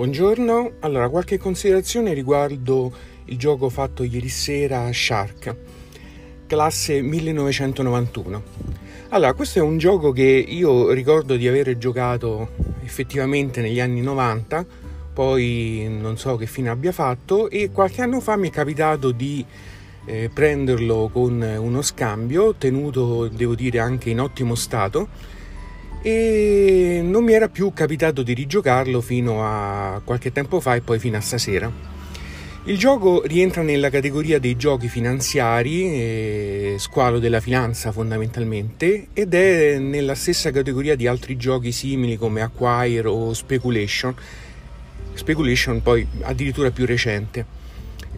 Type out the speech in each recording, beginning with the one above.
Buongiorno, allora qualche considerazione riguardo il gioco fatto ieri sera a Shark, classe 1991. Allora, questo è un gioco che io ricordo di aver giocato effettivamente negli anni 90, poi non so che fine abbia fatto e qualche anno fa mi è capitato di eh, prenderlo con uno scambio, tenuto devo dire anche in ottimo stato e non mi era più capitato di rigiocarlo fino a qualche tempo fa e poi fino a stasera. Il gioco rientra nella categoria dei giochi finanziari, eh, squalo della finanza fondamentalmente, ed è nella stessa categoria di altri giochi simili come Acquire o Speculation, Speculation poi addirittura più recente.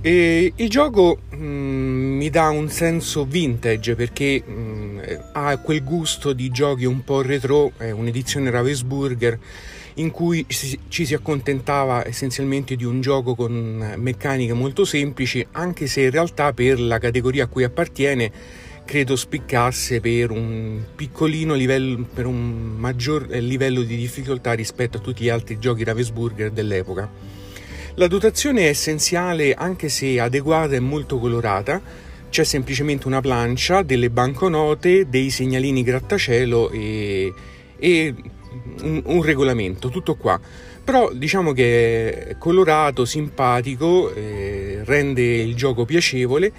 E il gioco mh, mm, mi dà un senso vintage perché mh, mm, ha quel gusto di giochi un po' retro, è un'edizione Ravensburger in cui ci si accontentava essenzialmente di un gioco con meccaniche molto semplici, anche se in realtà per la categoria a cui appartiene credo spiccasse per un piccolino livello, per un maggior livello di difficoltà rispetto a tutti gli altri giochi Ravensburger dell'epoca. La dotazione è essenziale anche se adeguata e molto colorata, c'è semplicemente una plancia, delle banconote, dei segnalini grattacielo e, e un, un, regolamento, tutto qua. Però diciamo che è colorato, simpatico, eh, rende il gioco piacevole,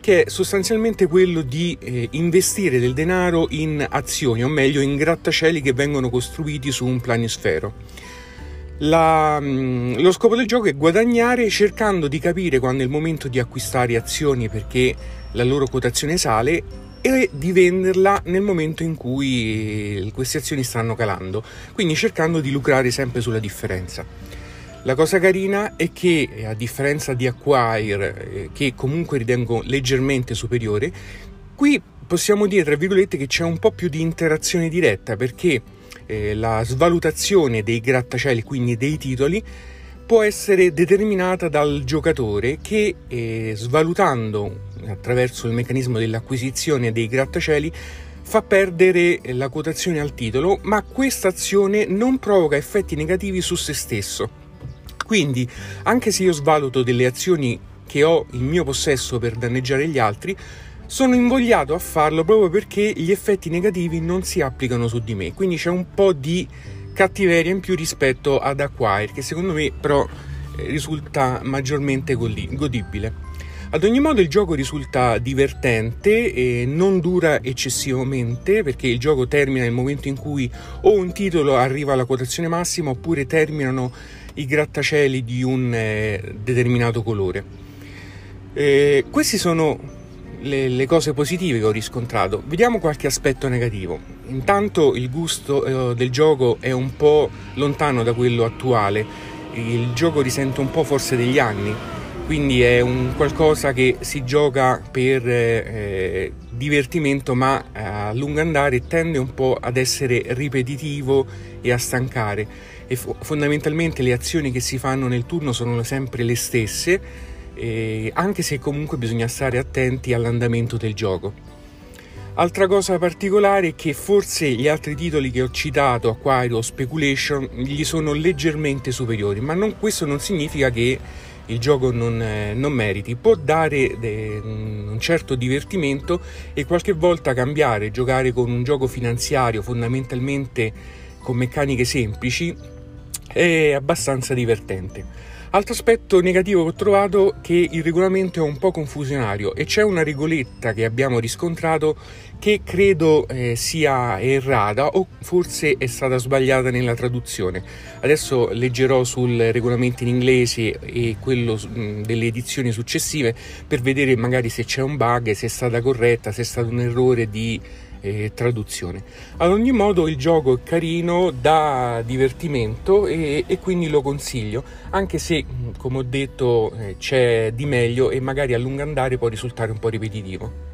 che è sostanzialmente quello di eh, investire del denaro in azioni, o meglio in grattacieli che vengono costruiti su un planisfero. La, mm, lo scopo del gioco è guadagnare cercando di capire quando è il momento di acquistare azioni perché la loro quotazione sale e di venderla nel momento in cui queste azioni stanno calando, quindi cercando di lucrare sempre sulla differenza. La cosa carina è che, a differenza di Acquire, eh, che comunque ritengo leggermente superiore, qui possiamo dire, tra virgolette, che c'è un po' più di interazione diretta perché eh, la svalutazione dei grattacieli, quindi dei titoli, può essere determinata dal giocatore che eh, svalutando attraverso il meccanismo dell'acquisizione dei grattacieli fa perdere la quotazione al titolo, ma questa azione non provoca effetti negativi su se stesso. Quindi, anche se io svaluto delle azioni che ho in mio possesso per danneggiare gli altri, sono invogliato a farlo proprio perché gli effetti negativi non si applicano su di me, quindi c'è un po' di cattiveria in più rispetto ad Acquire, che secondo me però eh, risulta maggiormente godibile. Ad ogni modo il gioco risulta divertente e non dura eccessivamente perché il gioco termina nel momento in cui o un titolo arriva alla quotazione massima oppure terminano i grattacieli di un eh, determinato colore. Eh, questi sono le, le, cose positive che ho riscontrato. Vediamo qualche aspetto negativo. Intanto il gusto eh, del gioco è un po' lontano da quello attuale, il gioco risente un po' forse degli anni, quindi è un qualcosa che si gioca per eh, divertimento ma a lungo andare tende un po' ad essere ripetitivo e a stancare e fondamentalmente le azioni che si fanno nel turno sono sempre le stesse eh, anche se comunque bisogna stare attenti all'andamento del gioco. Altra cosa particolare è che forse gli altri titoli che ho citato, o Speculation, gli sono leggermente superiori, ma non, questo non significa che il gioco non, eh, non meriti, può dare de, un certo divertimento e qualche volta cambiare, giocare con un gioco finanziario fondamentalmente con meccaniche semplici è abbastanza divertente. Altro aspetto negativo che ho trovato è che il regolamento è un po' confusionario e c'è una regoletta che abbiamo riscontrato che credo eh, sia errata o forse è stata sbagliata nella traduzione. Adesso leggerò sul regolamento in inglese e quello mh, delle edizioni successive per vedere magari se c'è un bug, se è stata corretta, se è stato un errore di eh, traduzione. Ad ogni modo il gioco è carino, dà divertimento e, e quindi lo consiglio, anche se come ho detto eh, c'è di meglio e magari a lungo andare può risultare un po' ripetitivo.